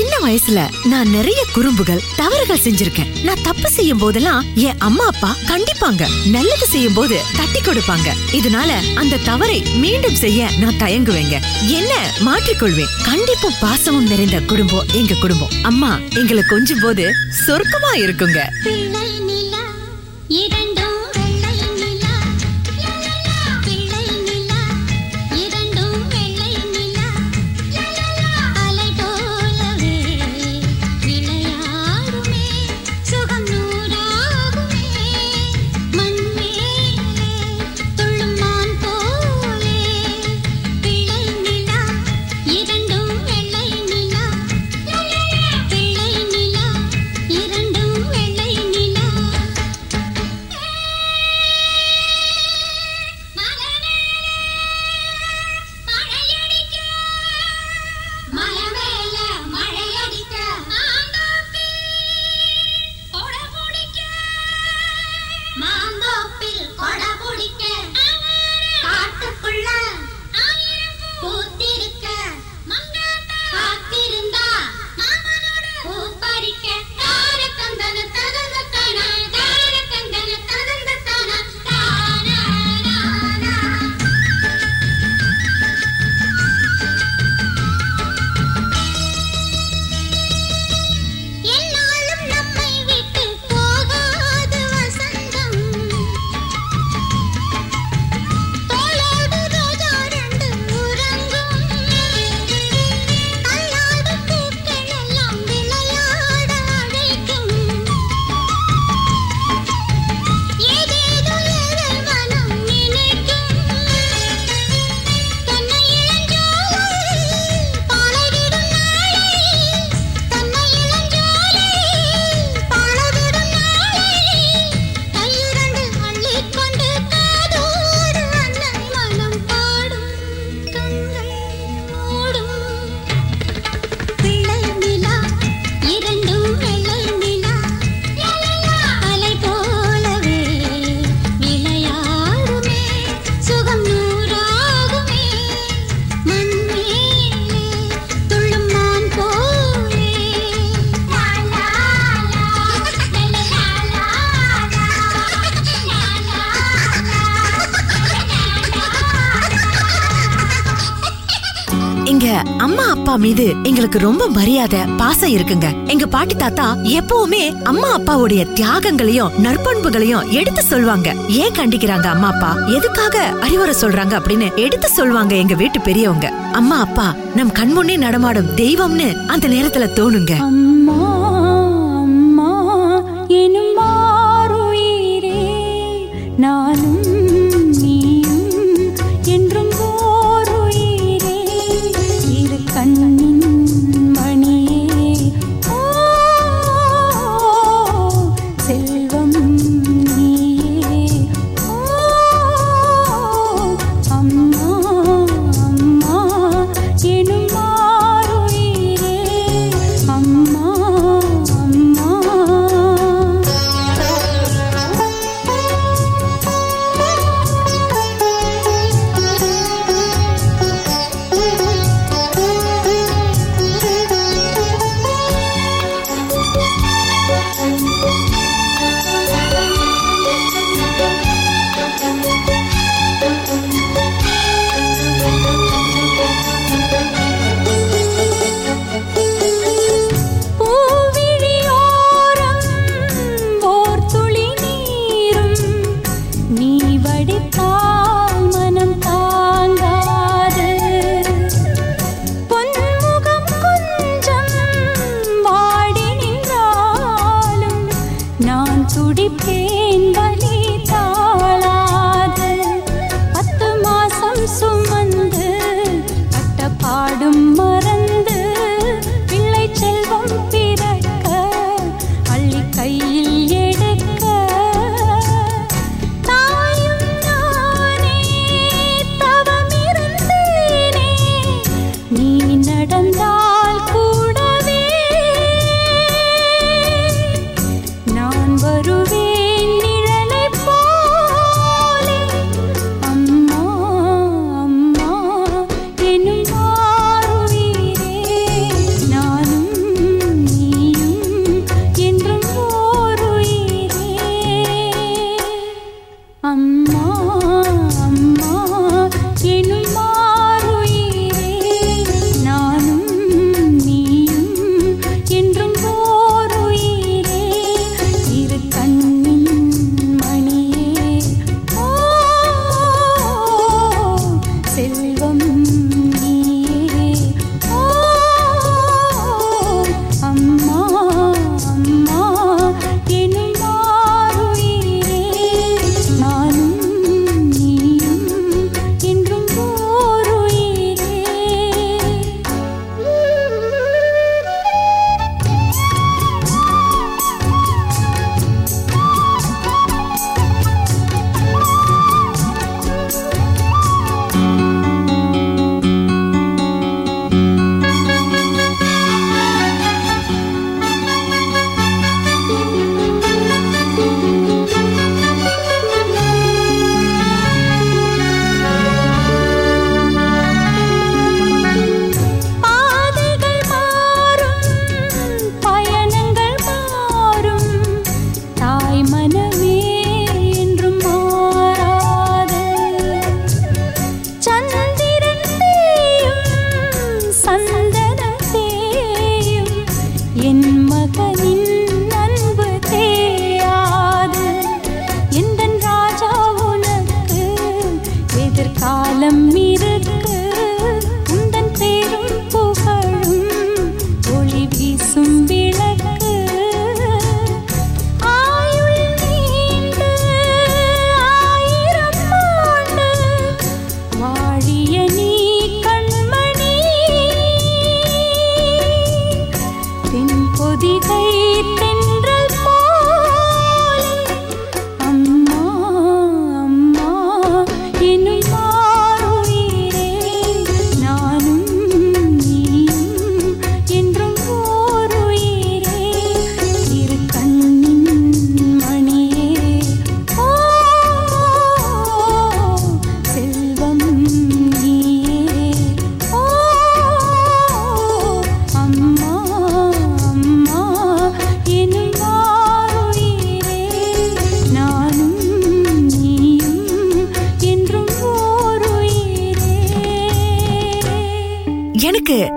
சின்ன வயசுல நான் நிறைய குறும்புகள் தவறுகள் செஞ்சிருக்கேன். நான் தப்பு செய்யும் போதெல்லாம் என் அம்மா அப்பா கண்டிப்பாங்க. நல்லது செய்யும் போது தட்டி கொடுப்பாங்க. இதனால அந்த தவறை மீண்டும் செய்ய நான் தயங்குவேங்க. என்ன மாற்றிக்கொள்வேன் கண்டிப்பும் பாசமும் நிறைந்த குடும்பம் எங்க குடும்பம் அம்மா எங்களை கொஞ்சும் போது சொர்க்கமா இருக்குங்க. பிள்ளை அம்மா அப்பா மீது எங்களுக்கு ரொம்ப மரியாதை பாசம் இருக்குங்க. எங்க பாட்டி தாத்தா எப்பவுமே அம்மா அப்பாவுடைய தியாகங்களையும் நற்பண்புகளையும் எடுத்து சொல்வாங்க. ஏன் கண்டிக்கிறாங்க அம்மா அப்பா? எதுக்காக அறிவுரை சொல்றாங்க அப்படின்னு எடுத்து சொல்வாங்க எங்க வீட்டு பெரியவங்க. அம்மா அப்பா நம் கண்முன்னே நடமாடும் தெய்வம்னு அந்த நேரத்துல தோணுங்க. அம்மா அம்மா எனும்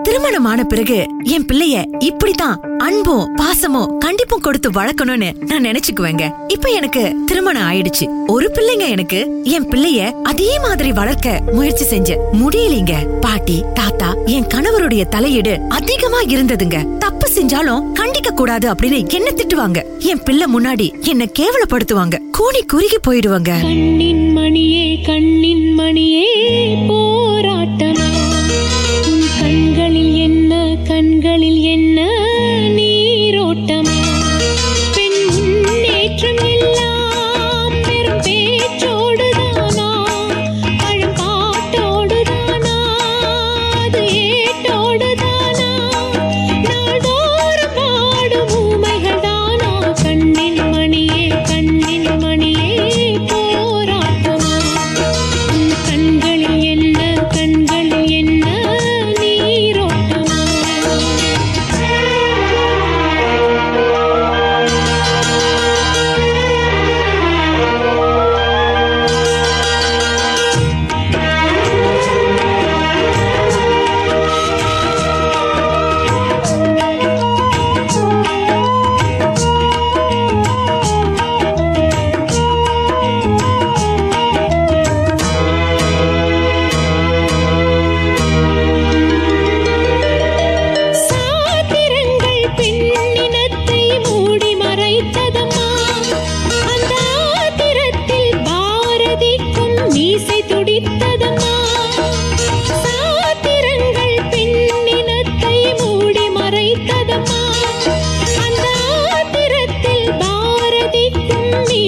திருமணம் திருமணமான பிறகு என் பிள்ளைய இப்படித்தான் அன்பும் பாசமும் கண்டிப்பும் கொடுத்து வளர்க்கணும்னு நான் நினைச்சுக்குவேங்க. இப்ப எனக்கு திருமணம் ஆயிடுச்சு. ஒரு பிள்ளைங்க எனக்கு என் பிள்ளைய அதே மாதிரி வளர்க்க முயற்சி செஞ்ச முடியலீங்க. பாட்டி தாத்தா என் கணவருடைய தலையீடு அதிகமா இருந்ததுங்க. தப்பு செஞ்சாலும் கண்டிக்க கூடாது அப்படின்னு என்ன திட்டுவாங்க? என் பிள்ளை முன்னாடி என்ன கேவலப்படுத்துவாங்க. கூணி குறுகி போயிடுவாங்க. கண்ணின் மணியே கண்ணின் மணியே போராட்டம். கண்களில் என்ன?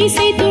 felicito.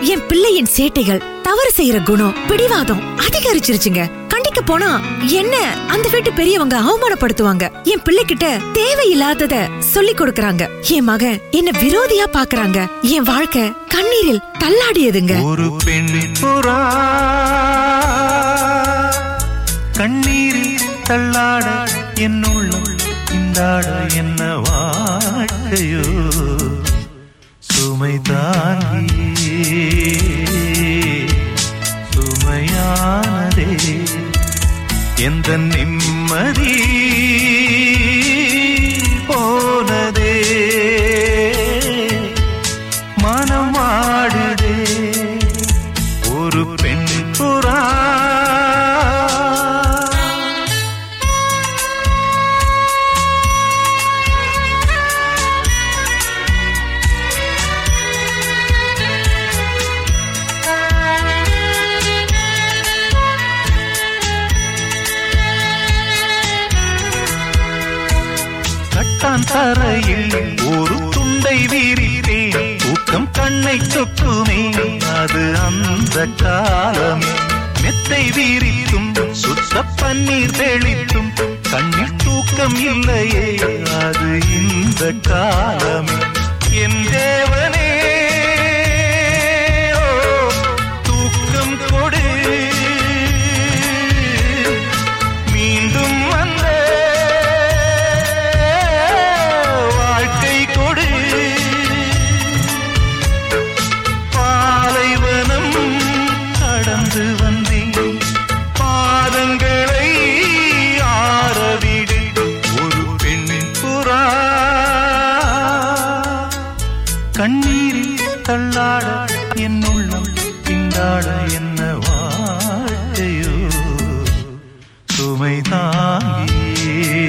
என் பிள்ளையின் சேட்டைகள் தவறு செய்யற குணம் பிடிவாதம் அதிகரிச்சிருச்சுங்க. கண்டிக்க போனா என்ன அந்த வீட்டு பெரியவங்க அவமானப்படுத்துவாங்க. என் பிள்ளைகிட்ட தேவையில்லாதத சொல்லி கொடுக்கறாங்க. என் மகன் என்ன விரோதியா பாக்குறாங்க. என் வாழ்க்கை கண்ணீரில் தள்ளாடியதுங்க. ஒரு பெண் புறா கண்ணீரில் தள்ளாட என்னுள்ள இந்தாட என்ன வாழ்க்கையோ? சுமை தாங்கி சுமையானதே. எந்த நிம்மதி வந்த காலம் மெத்தை வீரித்தும் சுத்த பன்னீர் தெளித்தும் கண்ணில் தூக்கம் இல்லையே அது இந்த காலம். என் தேவனே கண்ணீரில் தள்ளாட என் உள்ளம் திண்டாட என்ன வாழ்க்கையோ சுமை தாங்கியே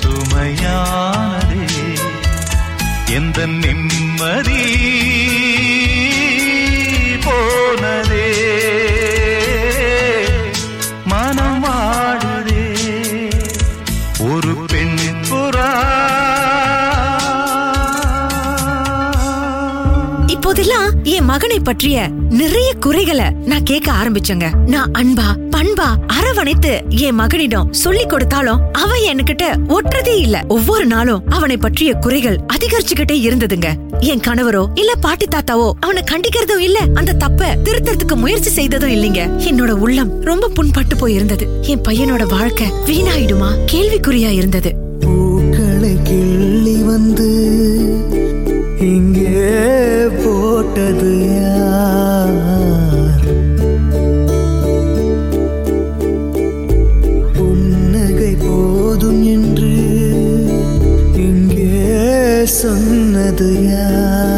சுமையானதே. எந்த நிம்மதியே மகனை பற்றிய நிறைய குறைகளை நான் கேட்க ஆரம்பிச்சேங்க. நான் அன்பா பண்பா அரவணைத்து என் மகனிடம் சொல்லி கொடுத்தாலும் அவன் என்கிட்ட ஒட்டுறதே இல்ல. ஒவ்வொரு நாளும் அவனை பற்றிய குறைகள் அதிகரிச்சுக்கிட்டே இருந்ததுங்க. என் கணவரோ இல்ல பாட்டி தாத்தாவோ அவனை கண்டிக்கிறதும் இல்ல அந்த தப்ப திருத்தறதுக்கு முயற்சி செய்ததும் இல்லைங்க. என்னோட உள்ளம் ரொம்ப புண்பட்டு போய் இருந்தது என் பையனோட வாழ்க்கை வீணாயிடுமா? கேள்விக்குறியா இருந்தது. பூக்களை கிள்ளி வந்து இங்கே போட்டது யார்? புன்னகை போதும் என்று இங்கே சொன்னது யார்?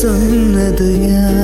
சொன்னது யார்?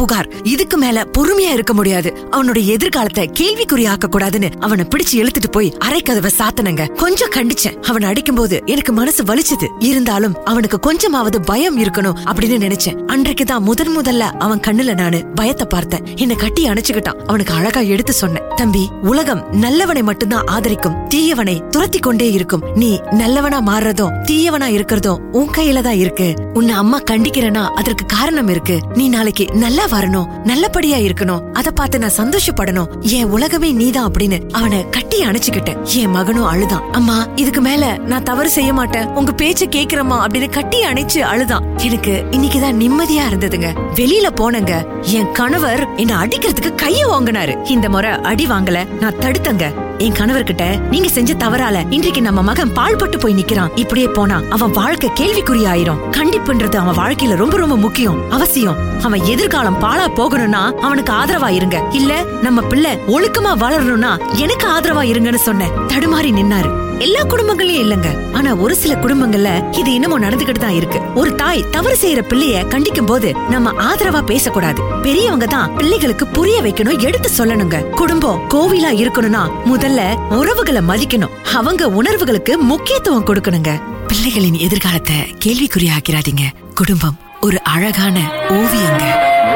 நிறைய புகார் இதுக்கு மேல பொறுமையா இருக்க முடியாது. அவனுடைய எதிர்காலத்தை கேள்விக்குறியாக்க கூடாதுன்னு அவனை பிடிச்சு இழுத்துட்டு போய் அரைக்கதவை சாத்தனங்க. கொஞ்சம் கண்டிச்சேன். அவன் அடிக்கும் போது எனக்கு மனசு வலிச்சது. இருந்தாலும் அவனுக்கு கொஞ்சமாவது பயம் இருக்கணும் அப்படின்னு நினைச்சேன். அன்றைக்குதான் முதன் முதல்ல அவன் கண்ணுல நானு பயத்தை பார்த்தேன். என்ன கட்டி அணைச்சுக்கிட்டான். அவனுக்கு அழகா எடுத்து சொன்னேன். தம்பி உலகம் நல்லவனை மட்டும்தான் ஆதரிக்கும். தீயவனை துரத்தி கொண்டே இருக்கும். நீ நல்லவனா மாறுறதும் தீயவனா இருக்கிறதும் உன் கையில தான் இருக்கு. உன்னை அம்மா கண்டிக்கிறனா அதற்கு காரணம் இருக்கு. நீ நாளைக்கு நல்லா வரணும். நல்ல நல்லபடியா இருக்கணும். அத பார்த்து நான் சந்தோஷப்படணும். என் உலகமே நீதான் அப்படின்னு அவனை கட்டி அணைச்சுக்கிட்டேன். என் மகனும் அழுதான். அம்மா இதுக்கு மேல நான் தவறு செய்ய மாட்டேன். உங்க பேச்ச கேக்குறமா அப்படின்னு கட்டி அணைச்சு அழுதான். எனக்கு இன்னைக்குதான் நிம்மதியா இருந்ததுங்க. வெளியில போனங்க. என் கணவர் என்ன அடிக்கிறதுக்கு கைய வாங்கினாரு. இந்த முறை அடி வாங்கல. நான் தடுத்தங்க. என் கணவர்கிட்ட நீங்க செஞ்ச தவறால இன்றைக்கு நம்ம மகன் பாழ்பட்டு போய் நிக்கிறான். இப்படியே போனா அவன் வாழ்க்கை கேள்விக்குறி ஆயிரும். கண்டிப்புன்றது அவன் வாழ்க்கையில ரொம்ப ரொம்ப முக்கியம் அவசியம். அவன் எதிர்காலம் பாழா போகணும்னா அவனுக்கு ஆதரவா இருங்க. இல்ல நம்ம பிள்ளை ஒழுக்கமா வளரணும்னா எனக்கு ஆதரவா இருங்கன்னு சொன்னேன் தடுமாறி நின்னாரு. எல்லா குடும்பங்களையும் இல்லங்க. ஆனா ஒரு சில குடும்பங்கள்ல இது இன்னமும் நடந்துகிட்டு தான் இருக்கு. ஒரு தாய் தவறு செய்யற பிள்ளைய கண்டிக்கும் போது நம்ம ஆதரவா பேசக்கூடாது. பெரியவங்க தான் பிள்ளைகளுக்கு புரிய வைக்கணும் எடுத்து சொல்லணுங்க. குடும்பம் கோவிலா இருக்கணும்னா முதல்ல உறவுகளை மதிக்கணும். அவங்க உணர்வுகளுக்கு முக்கியத்துவம் கொடுக்கணுங்க. பிள்ளைகளின் எதிர்காலத்தை கேள்விக்குறியாக்கிறாதீங்க குடும்பம் ஒரு அழகான ஓவியங்க.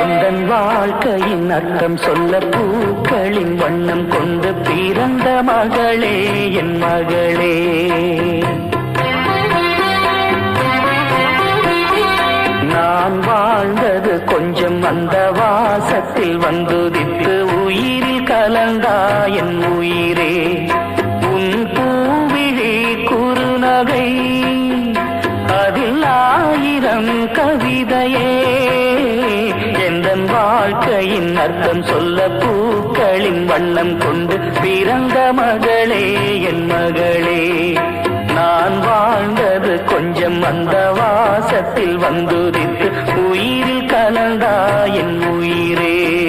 உந்தன் வாழ்க்கையின் அர்த்தம் சொல்ல பூக்களின் வண்ணம் கொண்டு பிறந்த மகளே என் மகளே. நான் வாழ்ந்தது கொஞ்சம் அந்த வாசத்தில் வந்துதித்து உயிரில் கலந்தா என் உயிரே. வாழ்க்கையின் அர்த்தம் சொல்ல பூக்களின் வண்ணம் கொண்டு பிறந்த மகளே என் மகளே. நான் வாழ்ந்தது கொஞ்சம் அந்த வாசத்தில் வந்துரித்து உயிரில் கலந்தா என் உயிரே.